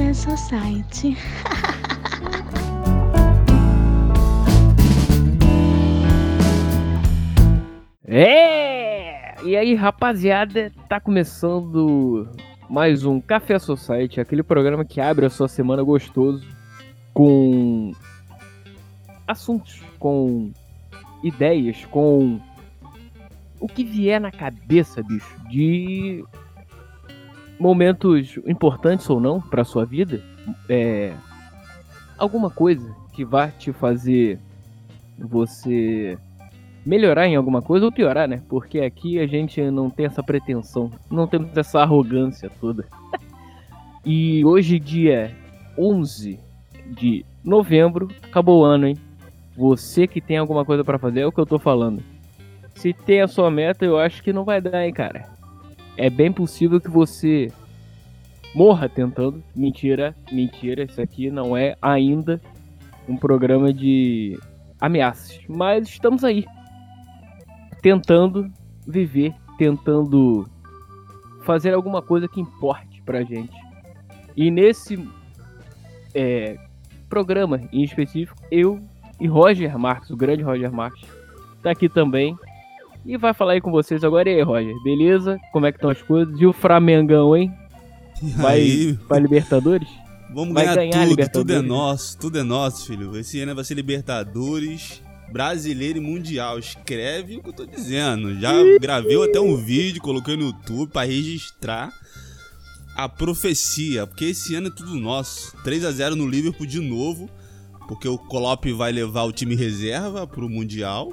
Café Society. É! E aí, rapaziada, tá começando mais um Café Society, aquele programa que abre a sua semana gostoso com assuntos, com ideias, com o que vier na cabeça, bicho, de momentos importantes ou não para sua vida, é alguma coisa que vá te fazer você melhorar em alguma coisa ou piorar, né? Porque aqui a gente não tem essa pretensão, não temos essa arrogância toda. e hoje, dia 11 de novembro, acabou o ano, hein? Você que tem alguma coisa para fazer, é o que eu tô falando. Se tem a sua meta, eu acho que não vai dar, hein, cara. É bem possível que você morra tentando. Mentira, mentira, isso aqui não é ainda um programa de ameaças. Mas estamos aí. Tentando viver, tentando fazer alguma coisa que importe pra gente. E nesse é, programa em específico, eu e Roger Marques, o grande Roger Marques, tá aqui também. E vai falar aí com vocês agora. E aí, Roger, beleza? Como é que estão as coisas? E o Flamengão, hein? Vai pra Libertadores? Vamos Vai ganhar, ganhar tudo, tudo é nosso, tudo é nosso, filho. Esse ano vai ser Libertadores, Brasileiro e Mundial. Escreve o que eu tô dizendo. Já gravei até um vídeo, coloquei no YouTube pra registrar a profecia, porque esse ano é tudo nosso. 3 a 0 no Liverpool de novo, porque o Klopp vai levar o time reserva pro Mundial.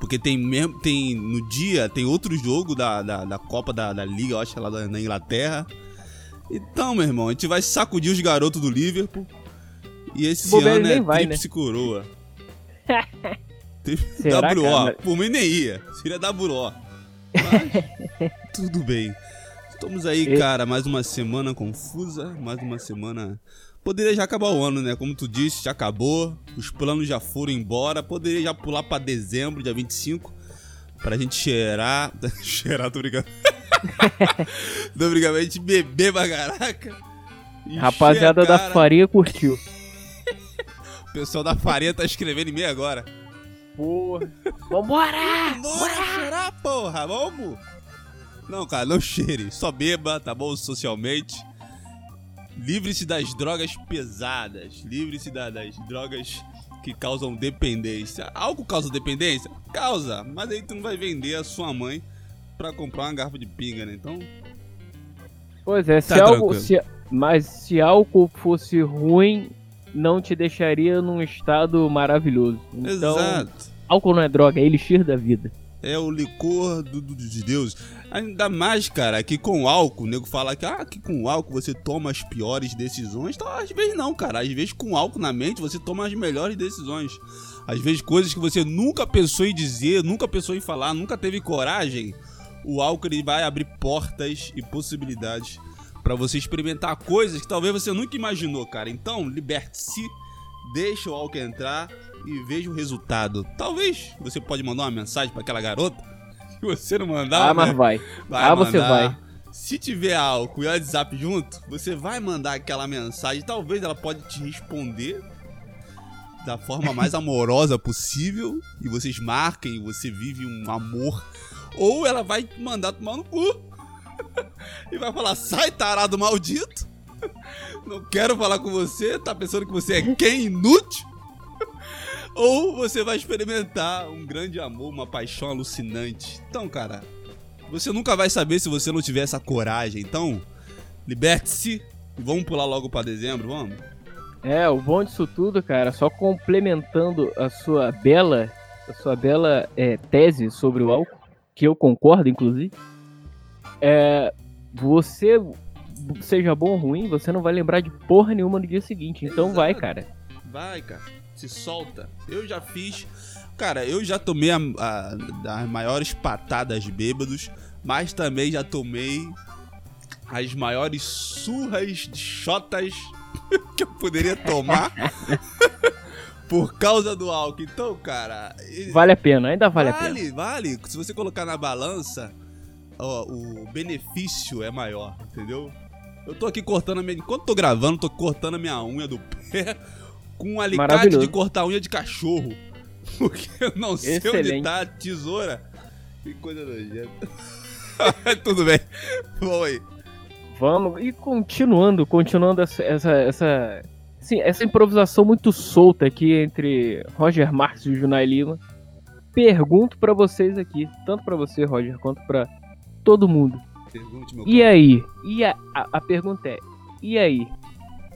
Porque tem mesmo, tem no dia, tem outro jogo da, da, da Copa da, da Liga, eu acho, lá da- na Inglaterra. Então, meu irmão, a gente vai sacudir os garotos do Liverpool. E esse ano é vai, tríplice coroa. Será, WO. cara? Por mim nem ia. Seria WO. Mas, tudo bem. Estamos aí, cara, mais uma semana confusa, mais uma semana... Poderia já acabar o ano, né? Como tu disse, já acabou. Os planos já foram embora. Poderia já pular pra dezembro, dia 25. Pra gente cheirar... cheirar, tô brincando. tô brincando, pra gente beber pra caraca. a Rapaziada da farinha curtiu. O pessoal da farinha tá escrevendo e-mail agora. Porra. Vambora! Bora cheirar, porra, vamos! Não, cara, não cheire. Só beba, tá bom? Socialmente. Livre-se das drogas pesadas. Livre-se da- das drogas que causam dependência. Álcool causa dependência? Causa. Mas aí tu não vai vender a sua mãe pra comprar uma garrafa de pinga, né? Então, Pois é, se Tá algo. tranquilo. Se, mas se álcool fosse ruim, não te deixaria num estado maravilhoso. Então, exato. álcool não é droga, é elixir da vida. É o licor do, do- dos deuses. Ainda mais, cara, que com álcool, o nego fala que, ah, que com álcool você toma as piores decisões. Então, às vezes não, cara. Às vezes com álcool na mente você toma as melhores decisões. Às vezes coisas que você nunca pensou em dizer, nunca pensou em falar, nunca teve coragem. O álcool ele vai abrir portas e possibilidades pra você experimentar coisas que talvez você nunca imaginou, cara. Então, liberte-se, deixa o álcool entrar e veja o resultado. Talvez você pode mandar uma mensagem pra aquela garota. Se você não mandar, Ah, mas né? vai. Vai Ah, você mandar. vai. Se tiver álcool e WhatsApp junto, você vai mandar aquela mensagem. Talvez ela pode te responder da forma mais amorosa possível. E vocês marquem, você vive um amor. Ou ela vai te mandar tomar no cu. E vai falar, sai tarado maldito. Não quero falar com você, tá pensando que você é quem inútil? Ou você vai experimentar um grande amor, uma paixão alucinante. Então, cara, você nunca vai saber se você não tiver essa coragem. Então, liberte-se e vamos pular logo pra dezembro, vamos? É, o bom disso tudo, cara, só complementando a sua bela, a sua bela é, tese sobre o álcool, que eu concordo, inclusive, é, você, seja bom ou ruim, você não vai lembrar de porra nenhuma no dia seguinte. Então Exato. vai, cara. Vai, cara. Se solta. Eu já fiz. Cara, eu já tomei a, a- das maiores patadas bêbados, mas também já tomei as maiores surras de chotas que eu poderia tomar por causa do álcool. Então, cara. Vale a pena, ainda vale, a pena. Vale, vale. Se você colocar na balança, ó, o benefício é maior, entendeu? Eu tô aqui cortando a minha. Enquanto tô gravando, tô cortando a minha unha do pé com um alicate de cortar unha de cachorro. Porque eu não sei onde Excelente. tá a tesoura. Que coisa nojenta. Tudo bem. Vamos aí. Vamos, e continuando, continuando essa, essa, sim, essa improvisação muito solta aqui entre Roger Marques e Junai Lima. Pergunto pra vocês aqui, tanto pra você, Roger, quanto pra todo mundo. Pergunte, meu E aí? E a, a, a pergunta é: e aí?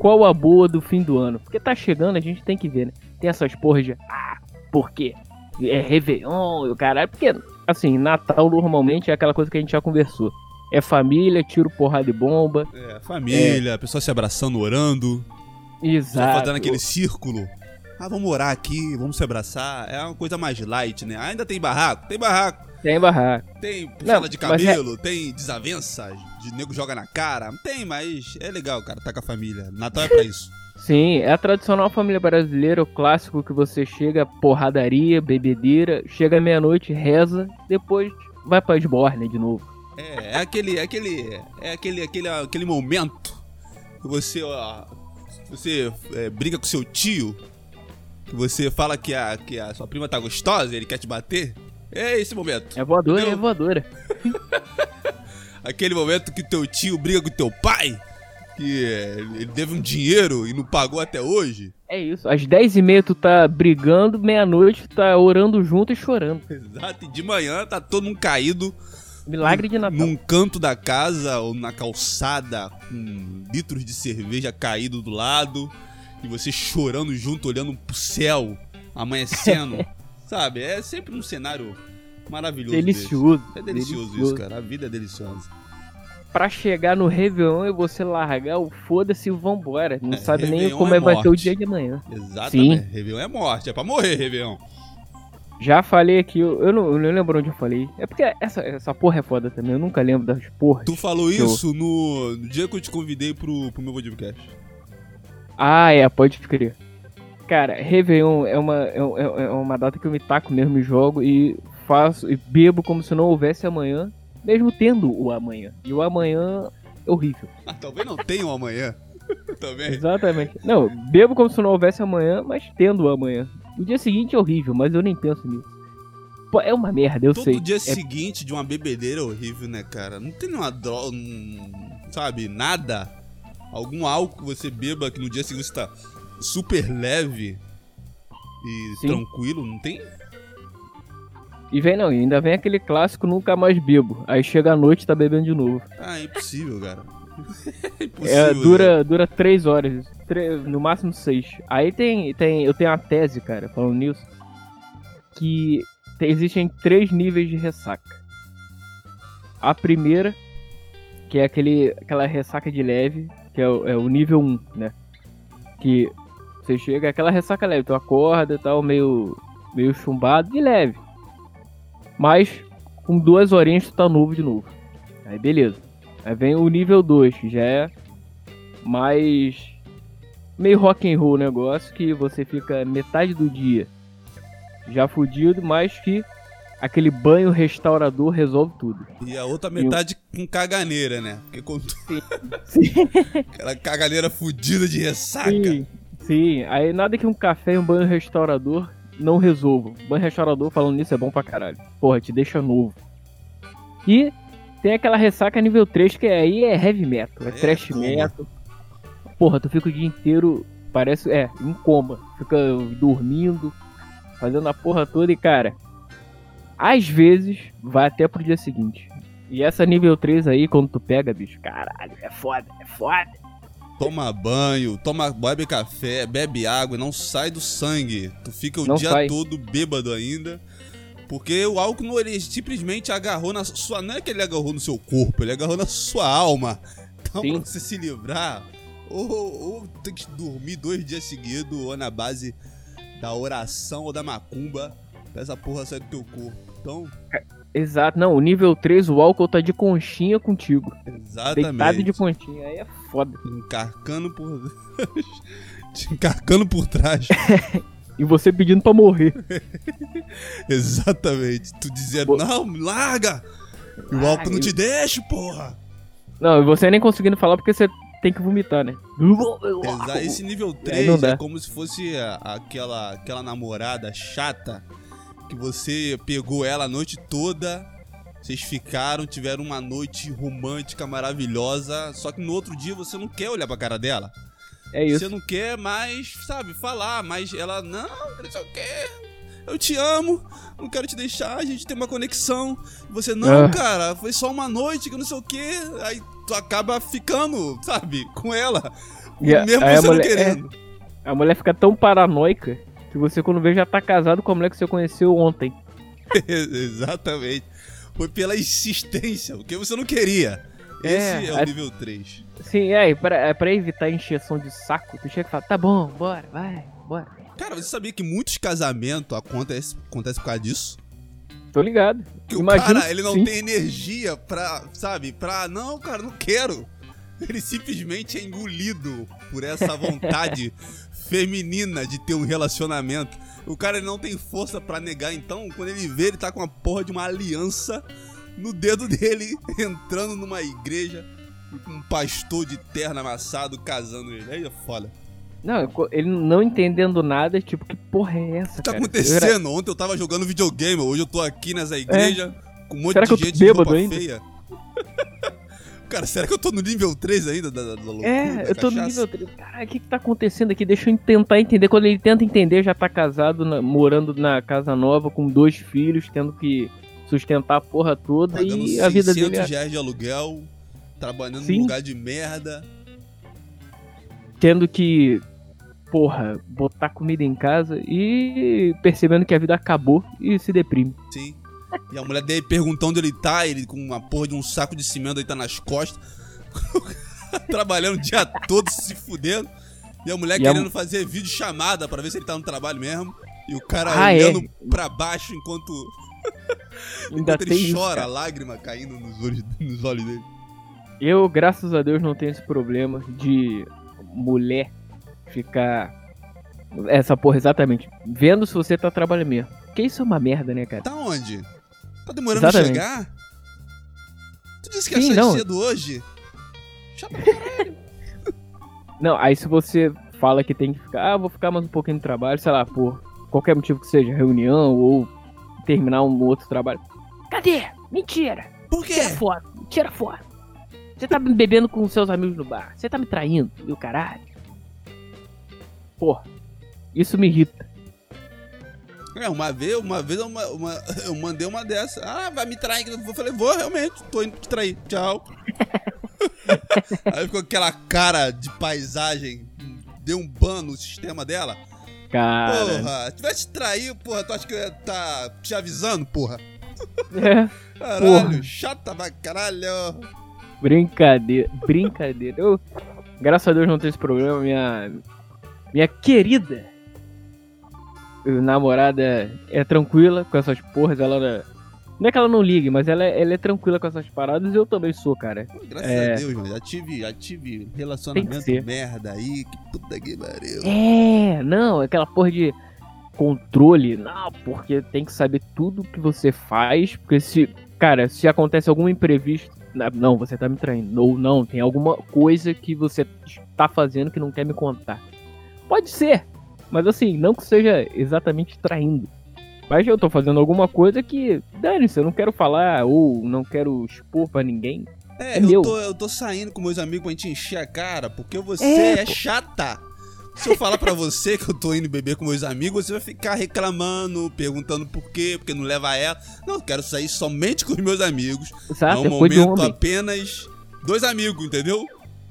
Qual a boa do fim do ano? Porque tá chegando, a gente tem que ver, né? Tem essas porras de. Ah, por quê? É Réveillon e o caralho. Porque, assim, Natal normalmente é aquela coisa que a gente já conversou. É família, tiro, porrada e bomba. É, família, a pessoa se abraçando, orando. Só Exato. fazendo aquele círculo. Ah, vamos orar aqui, vamos se abraçar. É uma coisa mais light, né? Ainda tem barraco? Tem barraco. Tem barraco. Tem puxada de é- cabelo, tem desavença, de nego joga na cara. Tem, mas é legal, cara, tá com a família. Natal é pra isso. Sim, é a tradicional família brasileira, o clássico que você chega, porradaria, bebedeira, chega meia-noite, reza, depois vai pra esborne de novo. É, é aquele, é aquele, é aquele, aquele, aquele momento que você, ó, você é, briga com seu tio, que você fala que a, que a sua prima tá gostosa, e ele quer te bater. É esse momento. É voadora, Entendeu? é voadora. Aquele momento que teu tio briga com teu pai, que ele deve um dinheiro e não pagou até hoje. É isso. Às 10h30 tu tá brigando, meia-noite tu tá orando junto e chorando. Exato, e de manhã tá todo mundo caído Milagre de Natal. num canto da casa ou na calçada com litros de cerveja caído do lado e você chorando junto, olhando pro céu, amanhecendo. Sabe? É sempre um cenário maravilhoso. Delicioso. desse. É delicioso, isso, cara. A vida é deliciosa. Pra chegar no Réveillon e você largar o foda-se e vambora. Não É, sabe nem Réveillon como é é vai ser o dia de amanhã. Exatamente. Réveillon é morte, é pra morrer, Réveillon. Já falei aqui, eu, eu não, eu não lembro onde eu falei. É porque essa, essa porra é foda também, eu nunca lembro das porras. Tu falou Eu- isso no, no dia que eu te convidei pro, pro meu podcast. Ah, é, pode crer. Cara, Réveillon é uma, é, é- é uma data que eu me taco mesmo e jogo e faço e bebo como se não houvesse amanhã, mesmo tendo o amanhã. E o amanhã é horrível. Ah, talvez não tenha um amanhã. Também. Exatamente. Não, bebo como se não houvesse amanhã, mas tendo o amanhã. O dia seguinte é horrível, mas eu nem penso nisso. Pô, é uma merda, eu Todo sei. dia É- seguinte de uma bebedeira é horrível, né, cara? Não tem nenhuma droga, sabe, nada. Algum álcool que você beba que no dia seguinte você tá super leve e Sim. tranquilo, não tem? E vem não, e ainda vem aquele clássico nunca mais bebo. Aí chega a noite e tá bebendo de novo. Ah, é impossível, cara. é É, impossível. né? dura, dura três horas, tre- no máximo seis. Aí tem, tem, eu tenho uma tese, cara, falando nisso, que te- existem três níveis de ressaca. A primeira, que é aquele, aquela ressaca de leve, que é o, é o nível 1, né? Que você chega, é aquela ressaca leve, tu acorda e tal, meio, meio chumbado, de leve. Mas com duas horinhas tu tá novo de novo. Aí beleza. Aí vem o nível 2, que já é mais meio rock and roll negócio, que você fica metade do dia já fudido, mas que aquele banho restaurador resolve tudo. E a outra metade com caganeira, né? Porque quando tu... Sim. aquela caganeira fudida de ressaca. Sim, sim. Aí nada que um café e um banho restaurador não resolvam. Banho restaurador, falando nisso, é bom pra caralho. Porra, te deixa novo. E tem aquela ressaca nível 3, que aí é heavy metal, é, É, trash coma. metal. Porra, tu fica o dia inteiro, parece, é, em coma. Fica dormindo, fazendo a porra toda e, cara, às vezes vai até pro dia seguinte. E essa nível 3 aí, quando tu pega, bicho, caralho, é foda, é foda. Toma banho, toma, bebe café, bebe água, não sai do sangue. Tu fica o Não dia sai. todo bêbado ainda. Porque o álcool não, ele simplesmente agarrou na sua. Não é que ele agarrou no seu corpo, ele agarrou na sua alma. Então, Sim. pra você se livrar, ou, ou tem que dormir dois dias seguidos, ou na base da oração ou da macumba, pra essa porra sair do teu corpo. Exato, não, o nível 3, o álcool tá de conchinha contigo. Deitado exatamente. de conchinha, aí é foda. Encarcando por. Te encarcando por trás. E você pedindo pra morrer. Exatamente. Tu dizendo, Bo- não, larga! E o álcool não te deixa, porra! Não, você nem conseguindo falar porque você tem que vomitar, né? Esse nível Aí 3 não dá. é como se fosse aquela, aquela namorada chata que você pegou ela a noite toda, vocês ficaram, tiveram uma noite romântica maravilhosa, só que no outro dia você não quer olhar pra cara dela. É isso. Você não quer mais, sabe, falar, mas ela, não, não sei o quê. Eu te amo, não quero te deixar, a gente tem uma conexão. Você, não, Ah. cara, foi só uma noite que não sei o quê. Aí tu acaba ficando, sabe, com ela. E a- mesmo a você não mulher- querendo. A mulher fica tão paranoica que você, quando vê, já tá casado com a mulher que você conheceu ontem. Exatamente. Foi pela insistência, porque você não queria. É, Esse é o a- nível 3. Sim, é, e pra, é pra evitar encheção de saco, tu chega e fala, tá bom, bora, vai, bora. Cara, você sabia que muitos casamentos acontecem acontece por causa disso? Tô ligado. Que Imagino o cara, ele não sim. tem energia pra, sabe, pra, não, cara, não quero. Ele simplesmente é engolido por essa vontade feminina de ter um relacionamento. O cara não tem força pra negar, então, quando ele vê, ele tá com a porra de uma aliança no dedo dele, entrando numa igreja com um pastor de terno amassado casando ele. Aí é foda. Não, ele não entendendo nada, tipo, que porra é essa, O que tá cara? acontecendo? Ontem eu tava jogando videogame, hoje eu tô aqui nessa igreja com um monte Será que eu de tô gente de bêbado roupa ainda? feia. Cara, será que eu tô no nível 3 ainda da, da, da loucura? É, da eu tô no cachaça? nível 3. Caralho, o que que tá acontecendo aqui? Deixa eu tentar entender. Quando ele tenta entender, já tá casado, na- morando na casa nova, com dois filhos, tendo que sustentar a porra toda Pagando e a vida 600 dele é reais de aluguel, trabalhando Sim. num lugar de merda. tendo que, porra, botar comida em casa e percebendo que a vida acabou e se deprime. Sim. E a mulher dele perguntou onde ele tá, ele com uma porra de um saco de cimento aí tá nas costas. Trabalhando o dia todo, se fudendo. E a mulher E a querendo fazer vídeo chamada pra ver se ele tá no trabalho mesmo. E o cara Ah, é? olhando pra baixo enquanto, enquanto ele isso, chora, cara. lágrima caindo nos olhos, nos olhos dele. Eu, graças a Deus, não tenho esse problema de mulher ficar. Essa porra, exatamente. Vendo se você tá trabalhando mesmo. Porque isso é uma merda, né, cara? Tá onde? Tá demorando Exatamente. a chegar? Tu disse que ia Sim, sair não. cedo hoje? Não, aí se você fala que tem que ficar, ah, vou ficar mais um pouquinho no trabalho, sei lá, por qualquer motivo que seja, reunião ou terminar um outro trabalho. Cadê? Mentira! Por quê? Tira foto, tira foto. Você tá bebendo com seus amigos no bar, você tá me traindo, o caralho. Porra, isso me irrita. É, uma vez, uma vez eu, uma- uma- eu mandei uma dessa. Ah, vai me trair. Eu falei, vou realmente, tô indo te trair. Tchau. Aí ficou aquela cara de paisagem, deu um ban no sistema dela. Cara. Porra, tivesse traído, porra, tu acha que eu ia tá te avisando, porra? É, Caralho, Porra. chata pra caralho. brincadeira, brincadeira. Eu, graças a Deus não tenho esse problema, minha minha querida namorada é tranquila com essas porras, ela não é que ela não ligue, mas ela, é- ela é tranquila com essas paradas e eu também sou, cara. Graças É. a Deus, mano. Já tive, já tive relacionamento merda aí, que puta que pariu. É, não, aquela porra de controle, não, porque tem que saber tudo que você faz, porque se, cara, se acontece algum imprevisto, não, você tá me traindo, ou não, tem alguma coisa que você tá fazendo que não quer me contar. Pode ser, mas assim, não que seja exatamente traindo. Mas eu tô fazendo alguma coisa que, dane-se, eu não quero falar ou não quero expor pra ninguém. É, É eu, meu. tô, eu tô saindo com meus amigos pra gente encher a cara, porque você É, é, chata. Se eu falar pra você que eu tô indo beber com meus amigos, você vai ficar reclamando, perguntando por quê, porque não leva ela. Não, eu quero sair somente com os meus amigos. Sabe? é um momento apenas dois amigos, entendeu?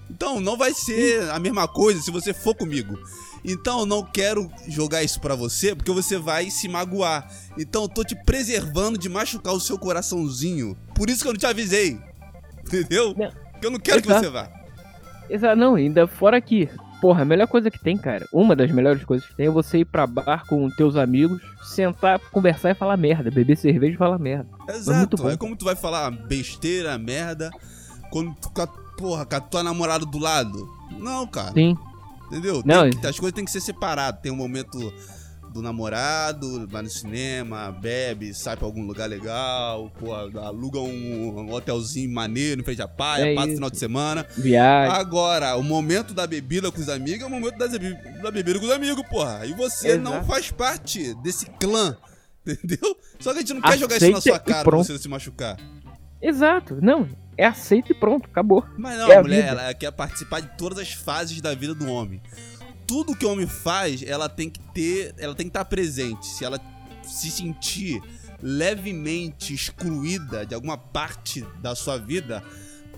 Então não vai ser a mesma coisa se você for comigo. Então eu não quero jogar isso pra você, porque você vai se magoar. Então eu tô te preservando de machucar o seu coraçãozinho. Por isso que eu não te avisei. Entendeu? Não. Porque eu não quero que Exato. você vá. Exato, não, ainda fora aqui. Porra, a melhor coisa que tem, cara, uma das melhores coisas que tem é você ir pra bar com teus amigos, sentar, conversar e falar merda, beber cerveja e falar merda. muito Exato. bom. É como tu vai falar besteira, merda, quando tu porra, com a tua namorada do lado. Não, cara. Sim. Entendeu? Não, Tem as coisas têm que ser separadas. Tem um momento do namorado, vai no cinema, bebe, sai pra algum lugar legal, pô, aluga um, um hotelzinho maneiro em frente à praia, É passa o final de semana. Viagem. Agora, o momento da bebida com os amigos é o momento da, da bebida com os amigos, porra. E você não Exato. faz parte desse clã, entendeu? Só que a gente não quer jogar isso na Aceita sua cara pra você não se machucar. Exato. Não, é aceito e pronto, acabou. Mas não, É a mulher, vida. ela quer participar de todas as fases da vida do homem. Tudo que o homem faz, ela tem que ter, ela tem que estar presente. Se ela se sentir levemente excluída de alguma parte da sua vida,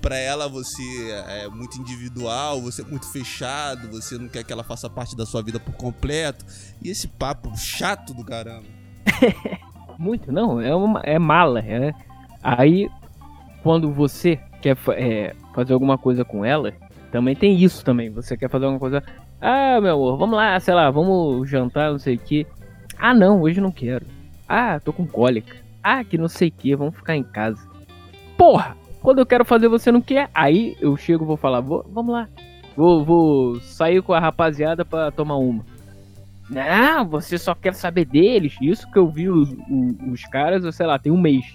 pra ela você é muito individual, você é muito fechado, você não quer que ela faça parte da sua vida por completo. E esse papo chato do caramba. Muito, não, é, uma, é mala. É... Aí, quando você quer é, fazer alguma coisa com ela, também tem isso também. Você quer fazer alguma coisa. Ah, meu amor, vamos lá, sei lá, vamos jantar, não sei o que. Ah, não, hoje não quero. Ah, tô com cólica. Ah, que não sei o que, vamos ficar em casa. Porra! Quando eu quero fazer, você não quer. Aí eu chego vou falar, vou, vamos lá. Vou, vou sair com a rapaziada pra tomar uma. Não, você só quer saber deles. Isso que eu vi os, os, os caras, sei lá, tem um mês.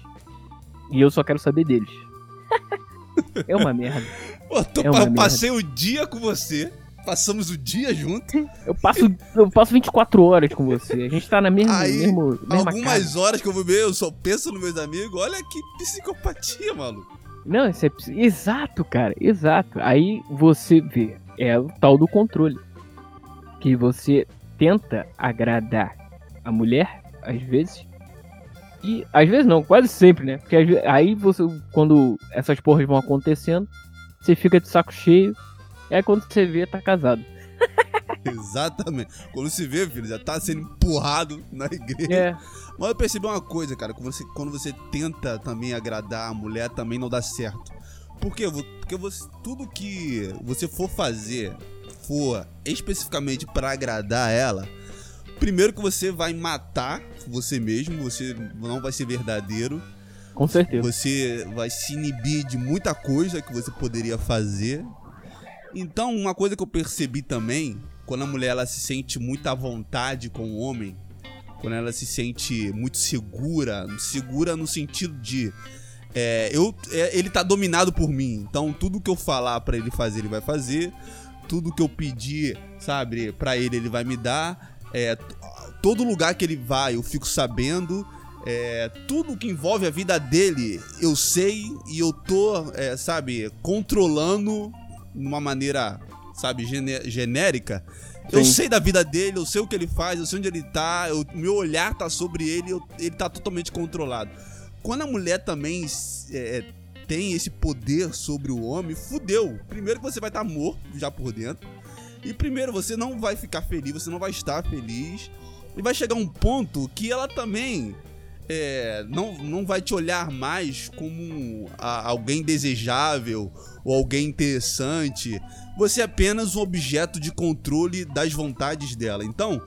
E eu só quero saber deles. é uma merda. Pô, tô- É eu merda. passei o dia com você, passamos o dia junto. Eu passo, eu passo 24 horas com você. A gente tá na mesma, Aí, mesmo, mesma Algumas casa. horas que eu vou ver, eu só penso nos meus amigos. Olha que psicopatia, maluco. Não, isso é exato, cara, exato. Aí você vê, é o tal do controle. Que você tenta agradar a mulher, às vezes. E às vezes não, quase sempre, né? Porque aí você, quando essas porras vão acontecendo, você fica de saco cheio. É quando você vê, tá casado. Exatamente. Quando se vê, filho, já tá sendo empurrado na igreja. É, Mas eu percebi uma coisa, cara, que você, quando você tenta também agradar a mulher, também não dá certo. Por quê? Porque você, tudo que você for fazer, for especificamente pra agradar ela, primeiro que você vai matar você mesmo, você não vai ser verdadeiro. com certeza. Você vai se inibir de muita coisa que você poderia fazer. Então, uma coisa que eu percebi também, quando a mulher ela se sente muito à vontade com o homem, quando ela se sente muito segura, segura no sentido de é, eu, é, ele tá dominado por mim, então tudo que eu falar pra ele fazer, ele vai fazer, tudo que eu pedir, sabe, pra ele, ele vai me dar, é, todo lugar que ele vai, eu fico sabendo, é, tudo que envolve a vida dele, eu sei e eu tô, é, sabe, controlando de uma maneira, sabe, gene- genérica. Eu Sim. sei da vida dele, eu sei o que ele faz, eu sei onde ele tá, eu- meu olhar tá sobre ele, eu- ele tá totalmente controlado. Quando a mulher também é, tem esse poder sobre o homem, fudeu. Primeiro que você vai estar morto já por dentro. E primeiro você não vai ficar feliz, você não vai estar feliz. E vai chegar um ponto que ela também é, não, não vai te olhar mais como a- alguém desejável ou alguém interessante. Você é apenas um objeto de controle das vontades dela. Então,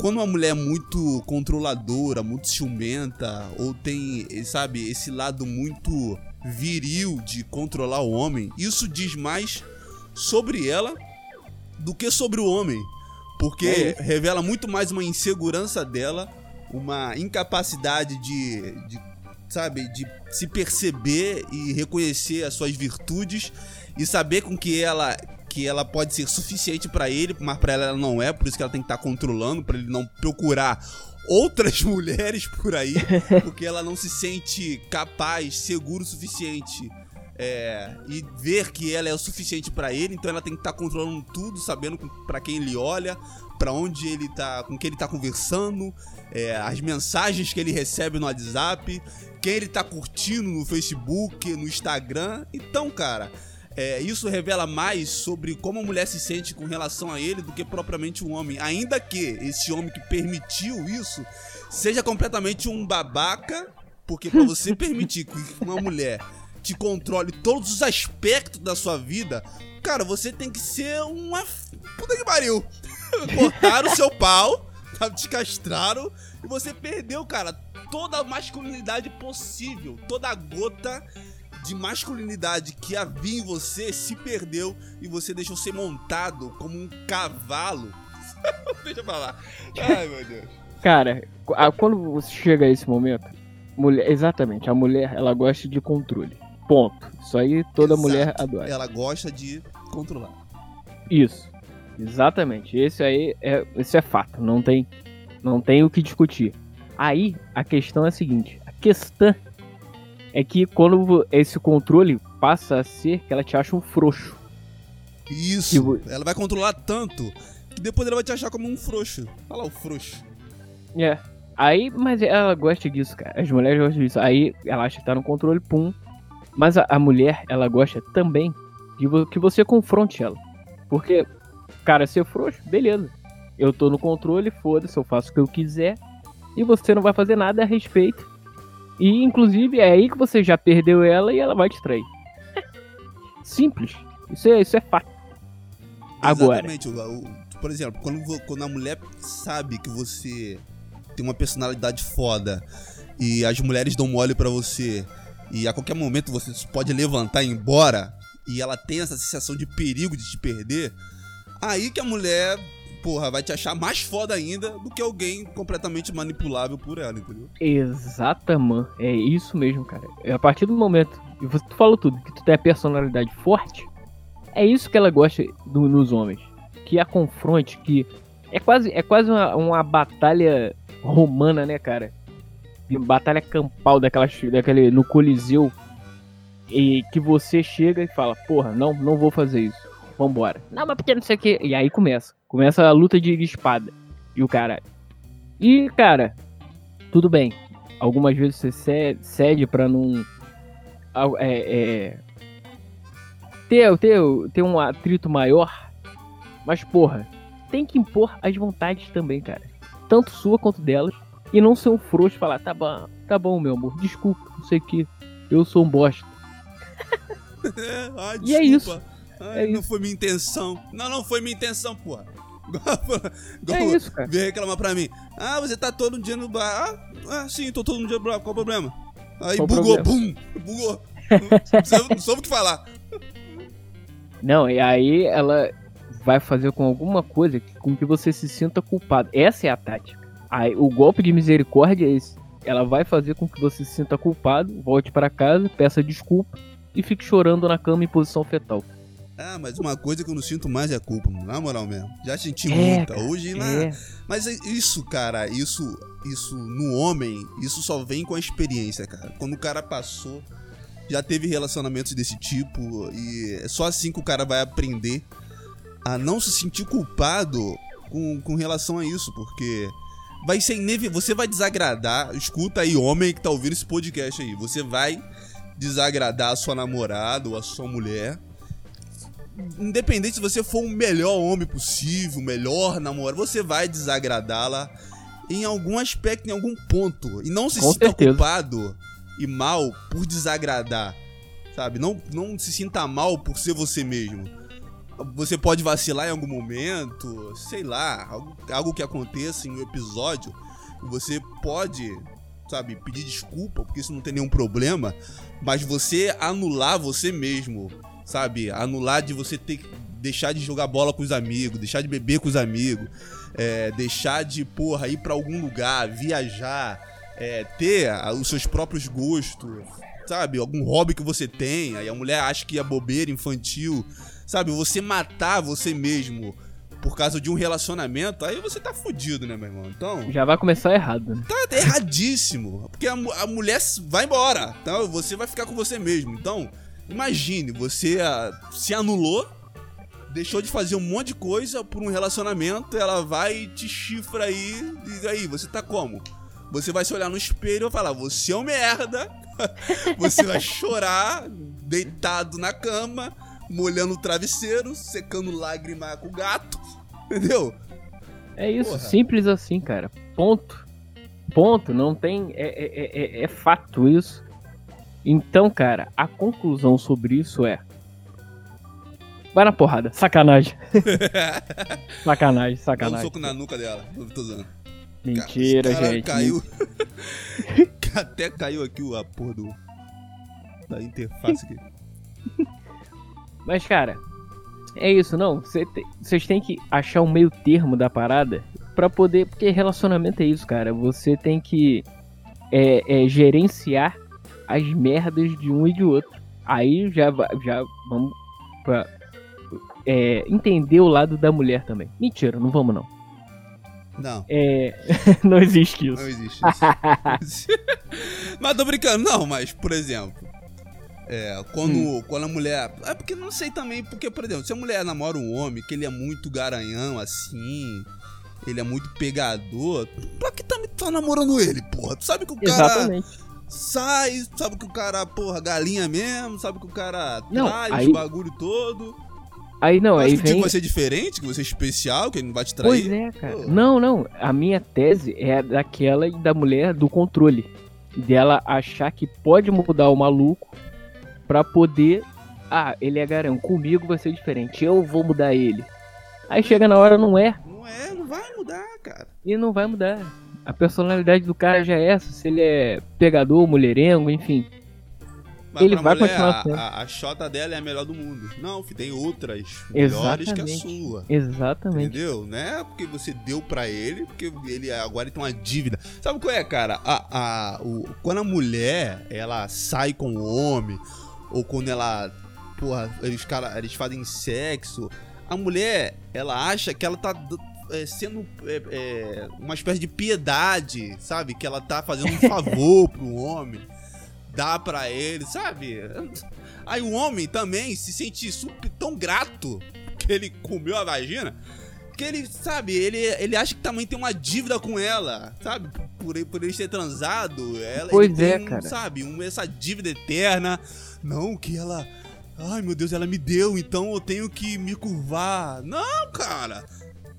quando uma mulher é muito controladora, muito ciumenta, ou tem, sabe, esse lado muito viril de controlar o homem, isso diz mais sobre ela do que sobre o homem. Porque É revela muito mais uma insegurança dela, uma incapacidade de, de, sabe, de se perceber e reconhecer as suas virtudes e saber com que ela que ela pode ser suficiente pra ele, mas pra ela ela não é, por isso que ela tem que estar controlando pra ele não procurar outras mulheres por aí, porque ela não se sente capaz, seguro o suficiente é, e ver que ela é o suficiente pra ele, então ela tem que estar controlando tudo, sabendo pra quem ele olha, pra onde ele tá, com quem ele tá conversando, é, as mensagens que ele recebe no WhatsApp, quem ele tá curtindo no Facebook, no Instagram. Então, cara, é, isso revela mais sobre como a mulher se sente com relação a ele do que propriamente o homem. Ainda que esse homem que permitiu isso seja completamente um babaca, porque pra você permitir que uma mulher te controle todos os aspectos da sua vida, cara, você tem que ser uma puta que pariu. Cortaram o seu pau, te castraram e você perdeu, cara, toda a masculinidade possível, toda a gota de masculinidade que havia em você se perdeu e você deixou ser montado como um cavalo, Deixa pra lá. Ai, meu Deus. Cara, quando você chega a esse momento, mulher, exatamente, a mulher, ela gosta de controle. Ponto. Isso aí toda Exato. mulher adora. Ela gosta de controlar. Isso. Exatamente. Esse aí é, esse é fato. Não tem, não tem o que discutir. Aí a questão é a seguinte: a questão é que quando esse controle passa a ser que ela te acha um frouxo. Isso. Ela vai controlar tanto que depois ela vai te achar como um frouxo. Olha lá o frouxo. É. Aí, mas ela gosta disso, cara. As mulheres gostam disso. Aí ela acha que tá no controle, pum. Mas a, a mulher, ela gosta também de que você confronte ela. Porque, cara, ser frouxo, beleza. Eu tô no controle, foda-se, eu faço o que eu quiser. E você não vai fazer nada a respeito. E, inclusive, é aí que você já perdeu ela e ela vai te trair. Simples. Isso é, isso é fato. Agora. Exatamente. Por exemplo, quando, quando a mulher sabe que você tem uma personalidade foda e as mulheres dão mole pra você e a qualquer momento você pode levantar e ir embora e ela tem essa sensação de perigo de te perder, aí que a mulher, porra, vai te achar mais foda ainda do que alguém completamente manipulável por ela, entendeu? Exatamente. É isso mesmo, cara. É a partir do momento. E você falou tudo, que tu tem a personalidade forte. É isso que ela gosta do- nos homens. Que a confronte, que. É quase, é quase uma, uma batalha romana, né, cara? Batalha campal daquela, daquele. no Coliseu. E que você chega e fala, porra, não, não vou fazer isso. Vambora. Não, mas porque não sei o que. E aí começa. Começa a luta de espada. E o cara. E, cara, tudo bem. Algumas vezes você ce- cede pra não. É, é, ter, ter, ter um atrito maior. Mas, porra, tem que impor as vontades também, cara. Tanto sua quanto delas. E não ser um frouxo e falar, tá bom, tá bom, meu amor, desculpa, não sei o que. Eu sou um bosta. Ai, E é desculpa. Ai, É não isso. foi minha intenção. Não, não foi minha intenção, porra. Igual- É isso, cara. Vem reclamar pra mim. Ah, você tá todo dia no bar. Ah, ah, sim, tô todo dia no bar. Qual o problema? Aí Qual bugou, problema? bum, bugou. não, soube, não soube o que falar. Não, e aí ela vai fazer com alguma coisa com que você se sinta culpado. Essa é a tática. Aí, o golpe de misericórdia é esse. Ela vai fazer com que você se sinta culpado, volte para casa, peça desculpa e fique chorando na cama em posição fetal. Ah, mas uma coisa que eu não sinto mais é culpa, mano. Na moral mesmo. Já senti É, muita. cara, Hoje, na... É, Mas é isso, cara, isso, isso no homem, isso só vem com a experiência, cara. Quando o cara passou, já teve relacionamentos desse tipo e é só assim que o cara vai aprender a não se sentir culpado com, com relação a isso, porque vai ser inevitável, você vai desagradar, escuta aí homem que tá ouvindo esse podcast aí, você vai desagradar a sua namorada ou a sua mulher. Independente se você for o melhor homem possível, o melhor namorado, você vai desagradá-la em algum aspecto, em algum ponto. E não se Com sinta certeza. culpado e mal por desagradar. Sabe? Não, não se sinta mal por ser você mesmo. Você pode vacilar em algum momento, sei lá, algo, algo que aconteça em um episódio. e Você pode, sabe, pedir desculpa, porque isso não tem nenhum problema. Mas você anular você mesmo, sabe? Anular de você ter que deixar de jogar bola com os amigos, deixar de beber com os amigos, é, deixar de, porra, ir pra algum lugar, viajar, é, ter os seus próprios gostos, sabe? Algum hobby que você tem, aí a mulher acha que é bobeira, infantil, sabe? Você matar você mesmo por causa de um relacionamento, aí você tá fudido, né, meu irmão? Então, já vai começar errado, né? tá erradíssimo. Porque a, a mulher vai embora. Então você vai ficar com você mesmo. Então, imagine, você ah, se anulou, deixou de fazer um monte de coisa por um relacionamento, ela vai e te chifra aí. E aí, você tá como? Você vai se olhar no espelho e falar: Você é um merda. você vai chorar, deitado na cama, molhando o travesseiro, secando lágrima com o gato. Entendeu? É isso, Porra. simples assim, cara. Ponto. Ponto. Não tem. É, é, é, é fato isso. Então, cara, a conclusão sobre isso é. Vai na porrada. Sacanagem. sacanagem, Dá um sacanagem. soco na nuca dela. Eu tô zoando. Mentira, Cara, gente. Caiu. Até caiu aqui o- a porra do. Da interface aqui. Mas, cara, É isso, não. Cê te- Vocês têm que achar um meio termo da parada pra poder. Porque relacionamento é isso, cara. Você tem que é, é, gerenciar as merdas de um e de outro. Aí já, já vamos pra é, entender o lado da mulher também. Mentira, não vamos não. Não, É, não existe isso. não existe isso. mas tô brincando, não, mas, por exemplo. É, quando, Hum. quando a mulher. É porque não sei também, porque, por exemplo, se a mulher namora um homem que ele é muito garanhão assim, ele é muito pegador, pra que tá, tá namorando ele, porra? Tu sabe que o cara Exatamente. sai, sabe que o cara, porra, galinha mesmo, sabe que o cara Não, traz aí- o bagulho todo. Aí não, Acho aí que vem. vai ser diferente, que você é especial, que ele não vai te trair. Pois é, cara. Não, não. A minha tese é daquela da mulher do controle. Dela achar que pode mudar o maluco pra poder. Ah, ele é garão. Comigo vai ser diferente. Eu vou mudar ele. Aí chega na hora, não é. Não é, não vai mudar, cara. E não vai mudar. A personalidade do cara já é essa. Se ele é pegador, mulherengo, enfim. Mas Ele vai mulher, continuar a, sendo. a, a xota dela é a melhor do mundo. Não, tem outras melhores que a Exatamente. sua. Exatamente. Entendeu? Não é porque você deu pra ele, porque ele agora tem uma dívida. Sabe qual é, cara? A, a, o, quando a mulher, ela sai com o homem, ou quando ela, porra, eles, cara, eles fazem sexo, a mulher, ela acha que ela tá é, sendo é, é, uma espécie de piedade, sabe? Que ela tá fazendo um favor pro homem, dá pra ele, sabe? Aí o homem também se sente super, tão grato que ele comeu a vagina, que ele, sabe, ele, ele acha que também tem uma dívida com ela, sabe? Por, por ele ter transado, ela Pois ele tem, é, cara. sabe, um, essa dívida eterna. Não, que ela. Ai meu Deus, ela me deu, então eu tenho que me curvar. Não, cara!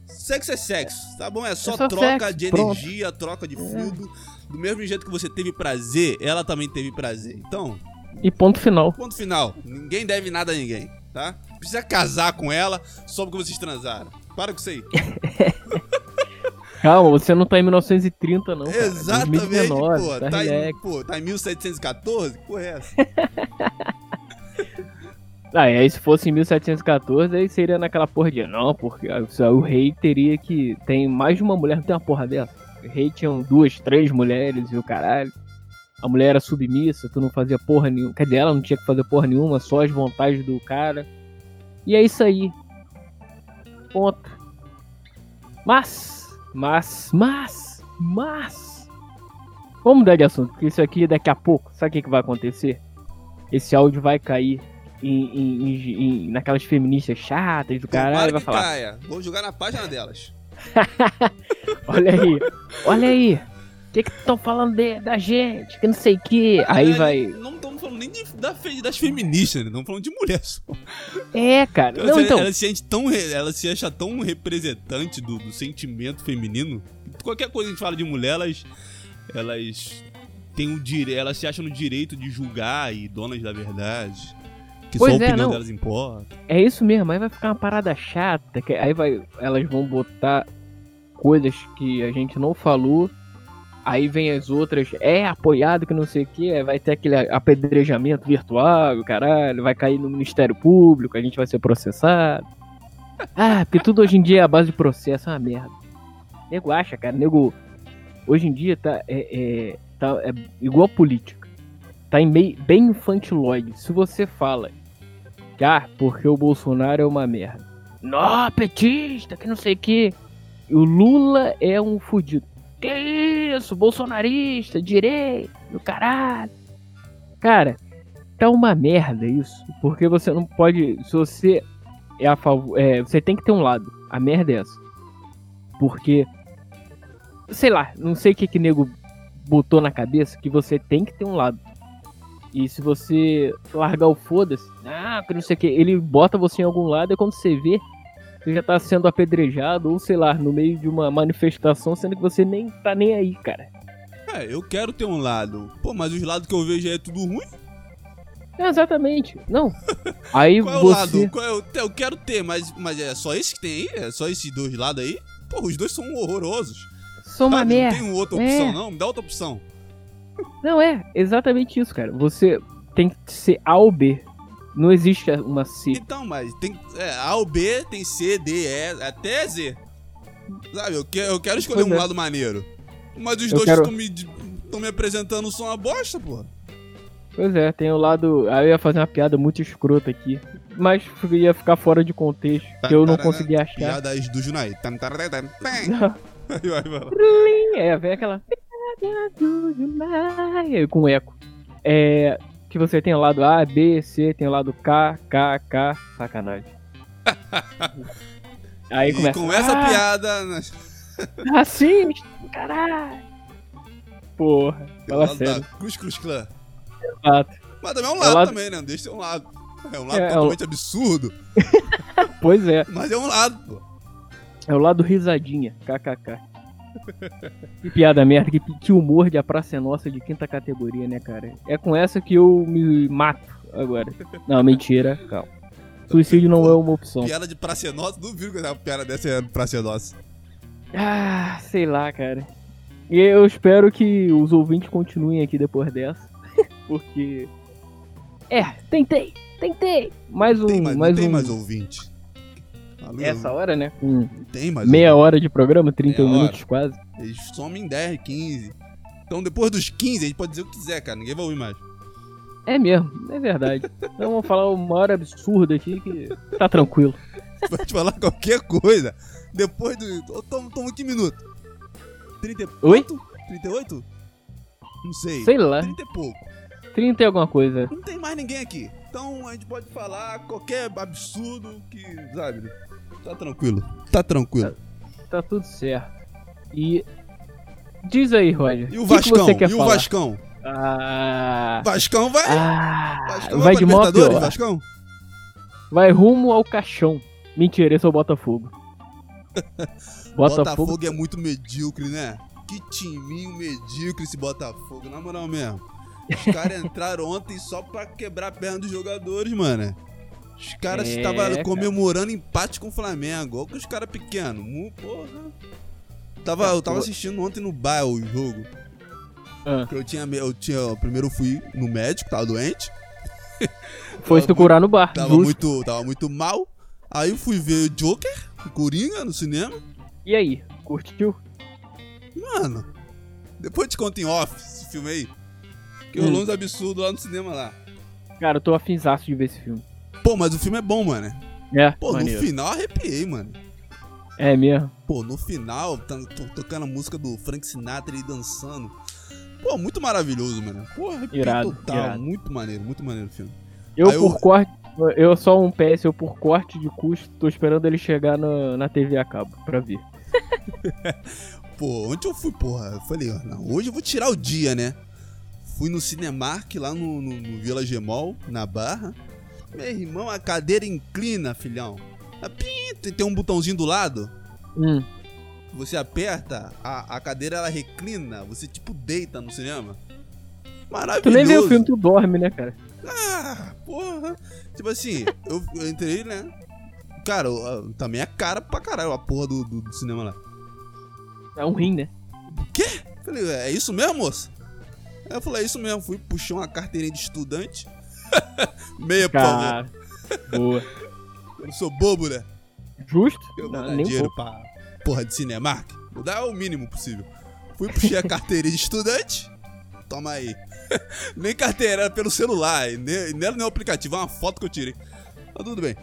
Sexo é sexo, tá bom? É só, só troca sexo, de pronto. energia, troca de fluido. Do mesmo jeito que você teve prazer, ela também teve prazer. Então, E ponto final. Ponto final. Ninguém deve nada a ninguém, tá? Precisa casar com ela só porque vocês transaram. Para com isso aí. Calma, você não tá em 1930, não. Cara. Exatamente, 2019, pô. tá Tá, em, pô. tá em 1714? Que porra é essa? Ah, e aí se fosse em 1714, aí seria naquela porra de. Não, porque o rei teria que. Tem mais de uma mulher, não tem uma porra dessa. O rei tinham duas, três mulheres e o caralho. A mulher era submissa, tu não fazia porra nenhuma. Quer dizer, ela não tinha que fazer porra nenhuma, só as vontades do cara. E é isso aí. Ponto. Mas, mas, mas, mas. Vamos mudar de assunto, porque isso aqui daqui a pouco, sabe o que, que vai acontecer? Esse áudio vai cair em, em- em- naquelas feministas chatas do caralho, vai falar. caia. Vou jogar na página delas. Olha aí, olha aí. O que que estão falando de- da gente? Que não sei o que. Aí Ah, vai. Não estamos falando nem de- da, das feministas, né? Estamos falando de mulher só. É, cara. Não, ela, então. ela se sente tão, ela se acha tão representante do, do sentimento feminino. Qualquer coisa que a gente fala de mulher, elas. Elas têm o direito. Elas se acham no direito de julgar e donas da verdade. Que Pois só a é, opinião não. delas importa. É isso mesmo, aí vai ficar uma parada chata, que aí vai, elas vão botar coisas que a gente não falou, aí vem as outras, é apoiado que não sei o que, vai ter aquele apedrejamento virtual, caralho, vai cair no Ministério Público, a gente vai ser processado. Ah, porque tudo hoje em dia é a base de processo, é uma merda. Nego acha, cara, nego, hoje em dia tá, é, é- tá é igual política, tá em meio, bem infantiloide. Se você fala ah, porque o Bolsonaro é uma merda. Nó, petista, que não sei o que. O Lula é um fudido. Que isso, bolsonarista, direito, do caralho. Cara, tá uma merda isso. Porque você não pode. Se você é a favor. É, você tem que ter um lado. A merda é essa. Porque. Sei lá, não sei o que que nego botou na cabeça que você tem que ter um lado. E se você largar o foda-se, ah, que não sei o que, ele bota você em algum lado e quando você vê, você já tá sendo apedrejado, ou sei lá, no meio de uma manifestação, sendo que você nem tá nem aí, cara. É, eu quero ter um lado. Pô, mas os lados que eu vejo aí é tudo ruim. É, exatamente. Não. Aí Qual é o você. lado? Qual é o... Eu quero ter, mas, mas é só esse que tem aí? É só esses dois lados aí? Pô, os dois são horrorosos. Sou uma? Não merda. tem outra É. opção, não? Me dá outra opção. Não é, exatamente isso, cara. Você tem que ser A ou B. Não existe uma C. Então, mas tem é, A ou B, tem C, D, E, até Z. Sabe, eu, que, eu quero escolher Pois um é. lado maneiro. Mas os Eu dois quero- estão me, me apresentando são uma bosta, porra. Pois é, tem o lado. Aí eu ia fazer uma piada muito escrota aqui. Mas ia ficar fora de contexto. Que eu não consegui achar. Piadas do Junai. É, vem aquela. Aí, Com eco. É. Que você tem o lado A, B, C, tem o lado K, K, K. Sacanagem. Aí E começa. com essa ah, piada, Assim, caralho. Porra, fala lado sério. da Cruz Cruz Clã. Exato. Mas também é um É lado, lado- também, né? Não deixa de ser um lado. É um lado É, é o- totalmente absurdo, Pois é, mas é um lado, pô. é o lado risadinha, kkk. Que piada merda, que, que humor de A Praça é Nossa de quinta categoria, né, cara? É com essa que eu me mato agora. Não, mentira, calma. Suicídio não é uma opção. Piada de praça é nossa, duvido que uma piada dessa é praça é nossa. Ah, sei lá, cara. E eu espero que os ouvintes continuem aqui depois dessa. Porque. É, tentei, tentei. Mais um. Tem mais, mais não tem um. mais ouvinte. Alô, Essa hora, né? Não tem mais meia hora de programa, 30 Meia minutos quase. Eles somem em 10, 15. Então depois dos 15 a gente pode dizer o que quiser, cara. Ninguém vai ouvir mais. É mesmo, é verdade. Então vamos falar uma hora absurda aqui que tá tranquilo. Pode falar qualquer coisa. Depois do. Toma, toma que minuto? 30 e Oi? quanto? 38? Não sei. Sei lá, 30 e pouco. 30 e alguma coisa. Não tem mais ninguém aqui. Então a gente pode falar qualquer absurdo que. Sabe? Tá tranquilo. Tá tranquilo. Tá tudo certo. E. Diz aí, Roger. E o que Vascão? e o falar? Vascão? Ah. Vascão vai. Ah, Vascão vai pra de Libertadores, pior. Vascão? Vai rumo ao caixão. Mentira, esse é o Botafogo. Botafogo. Botafogo é muito medíocre, né? Que timinho medíocre esse Botafogo, na moral mesmo. Os caras entraram ontem só pra quebrar a perna dos jogadores, mano. Os caras É, estavam cara. comemorando empate com o Flamengo. Olha que os caras pequenos. Porra. Tava, eu tava assistindo ontem no bar o jogo. Ah, que Eu tinha, eu tinha. Primeiro eu fui no médico, tava doente. foi se curar no bar. Tava justo. muito, tava muito mal. Aí eu fui ver o Joker, o Coringa, no cinema. E aí, curtiu? Mano, depois te conto em off esse filme aí. Que Hum. rolou uns absurdos lá no cinema lá. Cara, eu tô afinzaço de ver esse filme. Pô, mas o filme é bom, mano. É, Pô, maneiro. no final arrepiei, mano. É mesmo. Pô, no final, tá, tô tocando a música do Frank Sinatra e dançando. Pô, muito maravilhoso, mano. Pô, arrepiei Irado, total. irado. Muito maneiro, muito maneiro o filme. Eu Aí eu- por corte. Eu só um PS, eu por corte de custo, tô esperando ele chegar na, na TV a cabo pra ver. Pô, ontem eu fui, porra. Eu falei, ó, não, hoje eu vou tirar o dia, né? Fui no Cinemark lá no, no, no Vila Gemol, na Barra. Meu irmão, a cadeira inclina, filhão. Pim, tem- um botãozinho do lado. Hum, Você aperta, a, a cadeira ela reclina, você tipo deita no cinema. Maravilhoso. tu nem vê o filme, tu dorme, né, cara? Ah, porra. Tipo assim, eu, eu entrei, né? Cara, eu- também é cara pra caralho a porra do, do- do cinema lá. É um rim, né? Quê? Falei, é isso mesmo, moça? Aí eu falei, é isso mesmo. Fui puxar uma carteirinha de estudante. Meia. Cara. Boa. Eu não sou bobo, né? Justo? Eu vou Não, dar nem um dinheiro pra porra de Cinemark. Vou dar o mínimo possível. Fui puxar a carteirinha de estudante. Toma aí. nem carteira, era pelo celular. Nem, nem era nem o aplicativo, é uma foto que eu tirei. Mas tudo bem.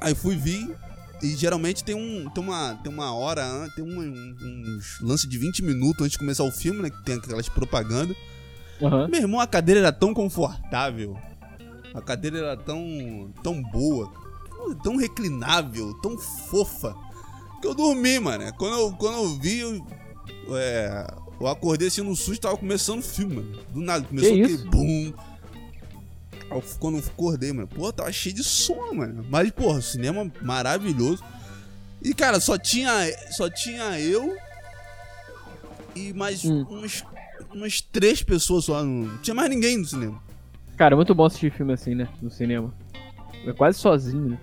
Aí fui vir. E geralmente tem, um, tem, uma, tem uma hora, tem um, um- uns lance de 20 minutos antes de começar o filme, né? Que tem aquelas propagandas. Aham. Meu irmão, a cadeira era tão confortável. A cadeira era tão, tão boa, tão reclinável, tão fofa. Que eu dormi, mano. Quando eu, quando eu vi, eu, é, eu acordei assim no susto, tava começando o filme, mano. Do nada, começou Que aquele eu- Quando eu acordei, mano, pô, tava cheio de sono, mano. Mas, porra, cinema maravilhoso. E, cara, só tinha, só tinha eu e mais Hum. umas, umas três pessoas só. Não tinha mais ninguém no cinema. Cara, é muito bom assistir filme assim, né? No cinema. É quase sozinho, né?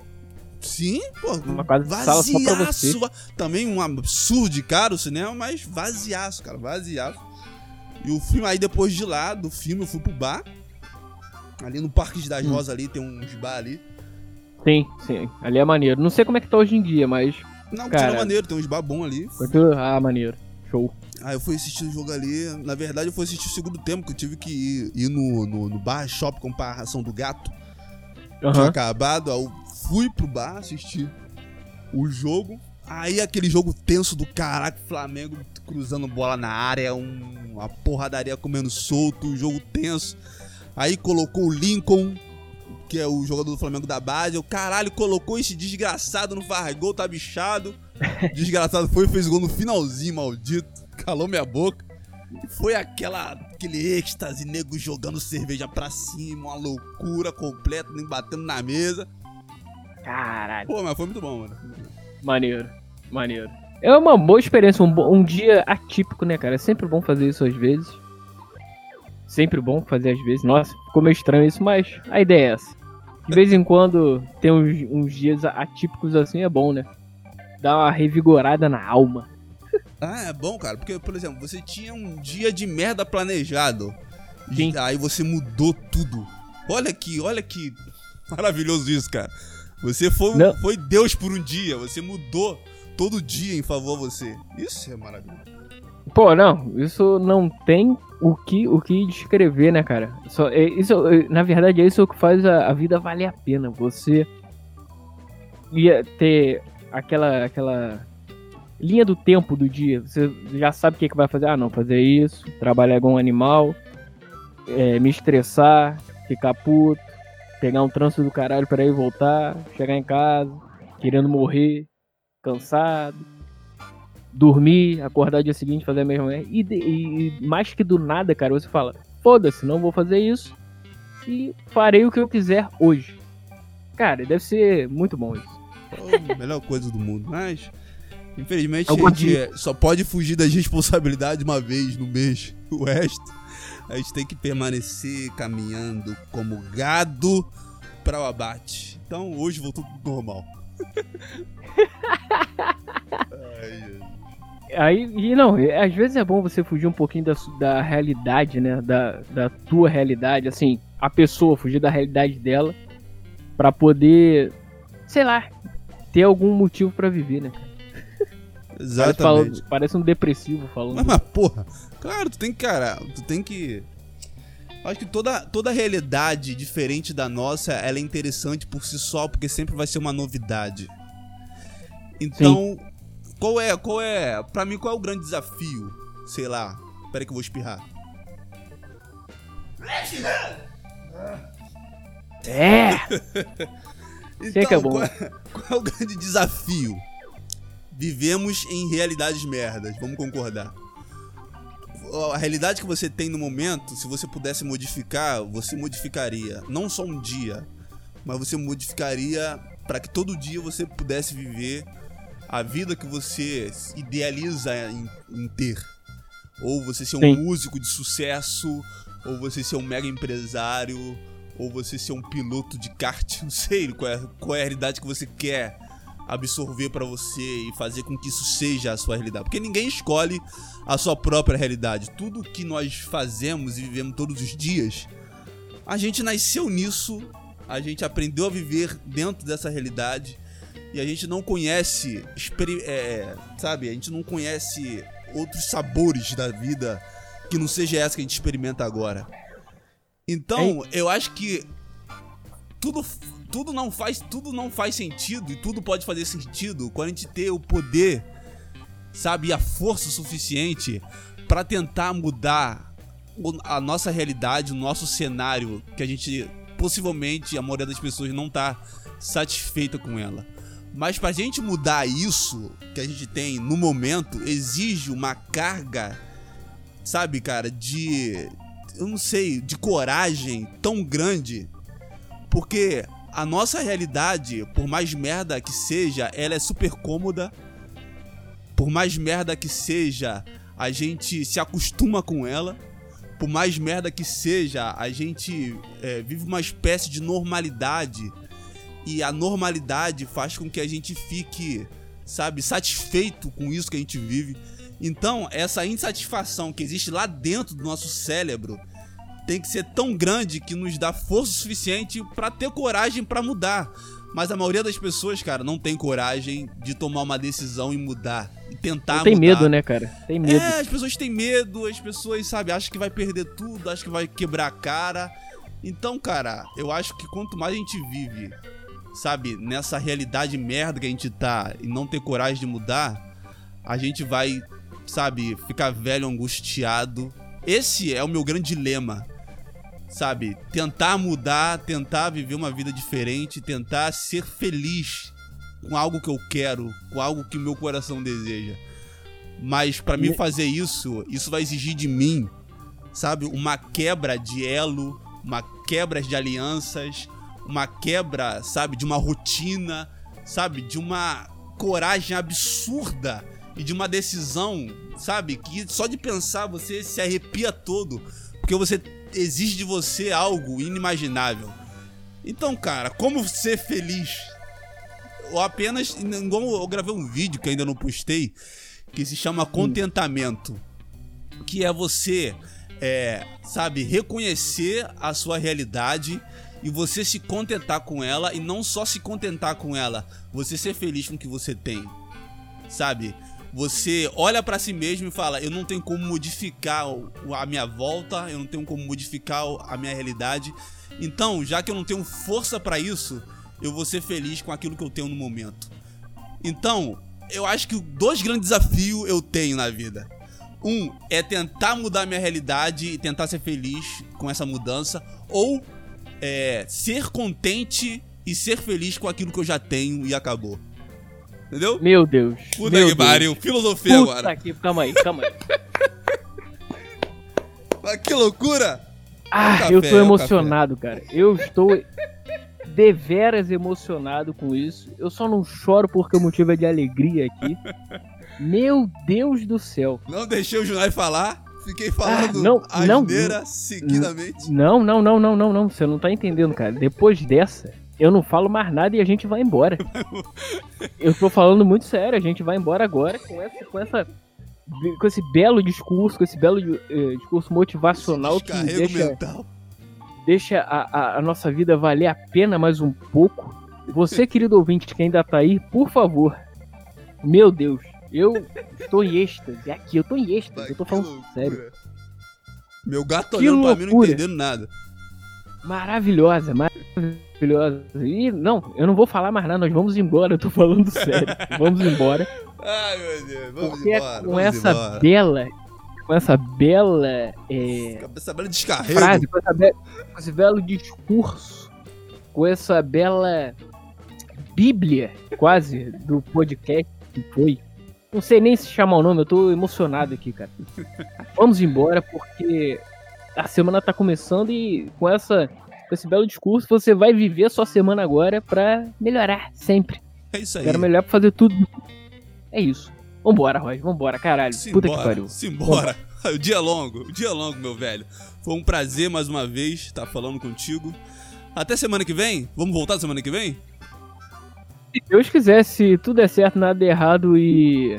Sim, pô. Uma quase sala só pra você. Também um absurdo de caro o cinema, mas vaziaço, cara, vaziaço. E o filme, aí depois de lá, do filme, eu fui pro bar. Ali no Parque das Hum. Rosas ali, tem uns bar ali. Sim, sim. Ali é maneiro. Não sei como é que tá hoje em dia, mas. Não, Cara. tira maneiro, tem uns bar bom ali. Ah, maneiro. Show. Aí eu fui assistir o jogo ali. Na verdade, eu fui assistir o segundo tempo, que eu tive que ir, ir no, no, no bar shop comprar a ração do gato. Tinha Aham. acabado, aí eu fui pro bar assistir o jogo. Aí aquele jogo tenso do caraca, Flamengo cruzando bola na área, um, uma porradaria comendo solto, um jogo tenso. Aí colocou o Lincoln, que é o jogador do Flamengo da base. O caralho colocou esse desgraçado no faz gol, tá bichado. Desgraçado foi e fez gol no finalzinho, maldito. Calou minha boca. E foi aquela, aquele êxtase, nego jogando cerveja pra cima, uma loucura completa, nem batendo na mesa. Caralho. Pô, mas foi muito bom, mano. Maneiro. Maneiro. É uma boa experiência, um, um dia atípico, né, cara? É sempre bom fazer isso às vezes. Sempre bom fazer às vezes. Nossa, ficou meio estranho isso, mas a ideia é essa. De vez em quando tem uns, uns dias atípicos assim, é bom, né? Dá uma revigorada na alma. Ah, é bom, cara, porque, por exemplo, você tinha um dia de merda planejado. Sim. Aí você mudou tudo. Olha que, olha que maravilhoso isso, cara. Você foi, Não. foi Deus por um dia, você mudou todo dia em favor a você. Isso é maravilhoso. Pô, não, isso não tem o que, o que descrever, né, cara? Só, é, isso, é, na verdade, é isso que faz a, a vida valer a pena. Você ia ter aquela, aquela linha do tempo do dia. Você já sabe o que, que vai fazer. Ah, não, fazer isso, trabalhar com um animal, é, me estressar, ficar puto, pegar um trânsito do caralho pra ir voltar, chegar em casa, querendo morrer, cansado dormir, acordar dia seguinte, fazer a mesma coisa. E, de- e mais que do nada, cara, você fala: foda-se, não vou fazer isso e farei o que eu quiser hoje. Cara, deve ser muito bom isso. É a melhor coisa do mundo. Mas, infelizmente, a gente só pode fugir das responsabilidades uma vez no mês. O resto, a gente tem que permanecer caminhando como gado para o abate. Então, hoje voltou tudo normal. Ai. Aí, e não, é- às vezes é bom você fugir um pouquinho da, da realidade, né? Da, da tua realidade, assim, a pessoa fugir da realidade dela pra poder, sei lá, ter algum motivo pra viver, né? Parece, Exatamente. falando- parece um depressivo falando. Mas, mas, porra, claro, tu tem que, cara, tu tem que. Acho que toda, toda realidade diferente da nossa, ela é interessante por si só, porque sempre vai ser uma novidade. Então, qual é, qual é, pra mim, qual é o grande desafio? Sei lá, peraí que eu vou espirrar. É! Então, que é bom. Qual, é, qual é o grande desafio? Vivemos em realidades merdas, vamos concordar. A realidade que você tem no momento, se você pudesse modificar, você modificaria. Não só um dia, mas você modificaria para que todo dia você pudesse viver a vida que você idealiza em, em ter. Ou você ser um Sim. músico de sucesso, ou você ser um mega empresário, ou você ser um piloto de kart, não sei qual é, qual é a realidade que você quer absorver pra você e fazer com que isso seja a sua realidade. Porque ninguém escolhe a sua própria realidade. Tudo que nós fazemos e vivemos todos os dias, a gente nasceu nisso, a gente aprendeu a viver dentro dessa realidade e a gente não conhece, é, sabe, a gente não conhece outros sabores da vida que não seja essa que a gente experimenta agora. Então, eu acho que tudo, tudo não faz tudo não faz sentido e tudo pode fazer sentido quando a gente ter o poder, sabe, a força suficiente pra tentar mudar a nossa realidade, o nosso cenário que a gente possivelmente a maioria das pessoas não tá satisfeita com ela. Mas pra gente mudar isso que a gente tem no momento exige uma carga, sabe, cara, de eu não sei, de coragem tão grande porque a nossa realidade, por mais merda que seja, ela é super cômoda. Por mais merda que seja, a gente se acostuma com ela. Por mais merda que seja, a gente é, vive uma espécie de normalidade. E a normalidade faz com que a gente fique, sabe, satisfeito com isso que a gente vive. Então, essa insatisfação que existe lá dentro do nosso cérebro tem que ser tão grande que nos dá força suficiente para ter coragem para mudar. Mas a maioria das pessoas, cara, não tem coragem de tomar uma decisão e mudar. E tentar Tem mudar. medo, né, cara? Tem medo. É, as pessoas têm medo, as pessoas, sabe, acham que vai perder tudo, acham que vai quebrar a cara. Então, cara, eu acho que quanto mais a gente vive, sabe, nessa realidade merda que a gente tá e não ter coragem de mudar, a gente vai, sabe, ficar velho, angustiado. Esse é o meu grande dilema. Sabe, tentar mudar, tentar viver uma vida diferente, tentar ser feliz com algo que eu quero, com algo que meu coração deseja. Mas pra mim fazer isso, isso vai exigir de mim, sabe, uma quebra de elo, uma quebra de alianças, uma quebra, sabe, de uma rotina, sabe, de uma coragem absurda e de uma decisão, sabe, que só de pensar você se arrepia todo, porque você exige de você algo inimaginável. Então, cara, como ser feliz? Ou apenas, eu gravei um vídeo que ainda não postei, que se chama Contentamento, que é você, é, sabe, reconhecer a sua realidade e você se contentar com ela e não só se contentar com ela, você ser feliz com o que você tem, sabe? Você olha pra si mesmo e fala: Eu não tenho como modificar a minha volta, eu não tenho como modificar a minha realidade. Então, já que eu não tenho força pra isso, eu vou ser feliz com aquilo que eu tenho no momento. Então, eu acho que dois grandes desafios eu tenho na vida. Um é tentar mudar minha realidade e tentar ser feliz com essa mudança, ou é, ser contente e ser feliz com aquilo que eu já tenho e acabou. Entendeu? Meu Deus. Puta meu que pariu, filosofia Puta agora. que... Calma aí, calma aí. Mas que loucura! Ah, café, eu tô emocionado, cara. Eu estou deveras emocionado com isso. Eu só não choro porque o motivo é de alegria aqui. Meu Deus do céu. Não deixei o Junai falar, fiquei falando Ah, não, não, asneira seguidamente. Não, não, não, não, não, não. Você não tá entendendo, cara. Depois dessa, eu não falo mais nada e a gente vai embora. Eu tô falando muito sério. A gente vai embora agora com essa, com essa, com esse belo discurso, com esse belo eh, discurso motivacional que deixa, mental. deixa a, a- a nossa vida valer a pena mais um pouco. Você, querido ouvinte que ainda tá aí, por favor. Meu Deus, eu estou em êxtase. Aqui, eu tô em êxtase. Eu tô falando loucura. sério. Meu gato Que olhando pra mim não loucura. entendendo nada. Maravilhosa, maravilhosa. E não, eu não vou falar mais nada, nós vamos embora, eu tô falando sério. Vamos embora. Ai, meu Deus, vamos Porque embora. com vamos essa embora. bela. Com essa bela é, Essa bela descarrego. frase, com, essa be- com esse belo discurso, com essa bela bíblia, quase, do podcast que foi. Não sei nem se chamar o nome, eu tô emocionado aqui, cara. Vamos embora, porque a semana tá começando e com essa. Com esse belo discurso, você vai viver a sua semana agora pra melhorar, sempre. É isso aí. Quero melhor pra fazer tudo. É isso. Vambora, Roger, vambora, caralho. Puta que pariu. Simbora. O dia é longo, o dia é longo, meu velho. Foi um prazer mais uma vez estar falando contigo. Até semana que vem? Vamos voltar semana que vem? Se Deus quiser, se tudo der certo, nada der errado e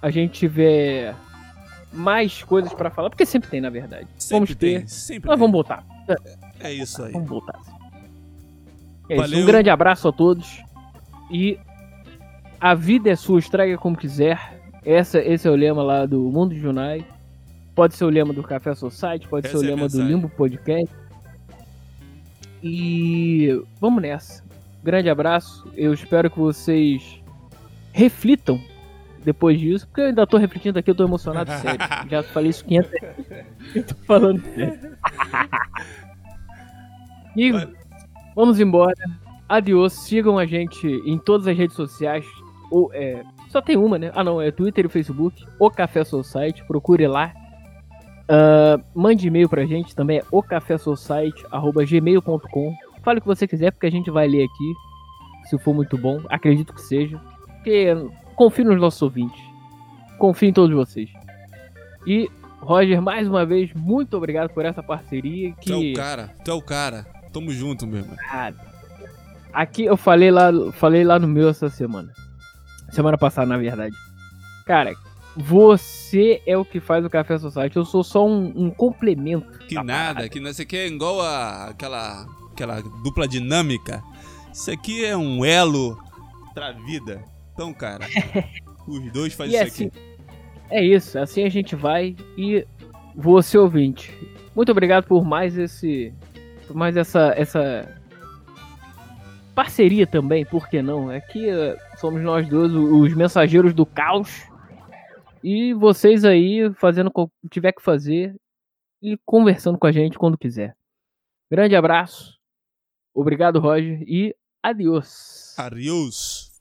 a gente tiver mais coisas pra falar, porque sempre tem, na verdade. Sempre vamos tem, ter. sempre Nós tem. vamos voltar. É isso aí. Vamos voltar. É isso. Valeu. Um grande abraço a todos. E a vida é sua, estraga como quiser. Essa, esse é o lema lá do Mundo de Junai. Pode ser o lema do Café Society, pode Essa ser o é lema do mensagem. Limbo Podcast. E vamos nessa. Grande abraço. Eu espero que vocês reflitam depois disso, porque eu ainda tô refletindo aqui, eu tô emocionado, sério. Já falei isso 500 vezes. Eu tô falando sério. E Vai. vamos embora. Adiós. Sigam a gente em todas as redes sociais. Ou, é, só tem uma, né? Ah, não. É Twitter e Facebook. O Café Society. Procure lá. Ah, mande e-mail pra gente. Também é ocafésociety.gmail.com Fale o que você quiser, porque a gente vai ler aqui. Se for muito bom. Acredito que seja. Porque confio nos nossos ouvintes. Confio em todos vocês. E, Roger, mais uma vez, muito obrigado por essa parceria. Tu é Que... o cara, tu é o cara. Tamo junto, meu irmão. Aqui eu falei lá, falei lá no meu essa semana. Semana passada, na verdade. Cara, Você é o que faz o Café Society. Eu sou só um, um complemento. Que da nada, parada. que não sei o que é igual a, aquela, aquela dupla dinâmica. Isso aqui é um elo pra vida. Então, cara, os dois fazem isso assim, aqui. é isso. Assim a gente vai. E você, ouvinte, muito obrigado por mais esse. Mais essa. essa parceria também, por que não? É que eh, somos nós dois os mensageiros do caos. E vocês aí fazendo o que tiver que fazer e conversando com a gente quando quiser. Grande abraço. Obrigado, Roger. E adiós. Adiós.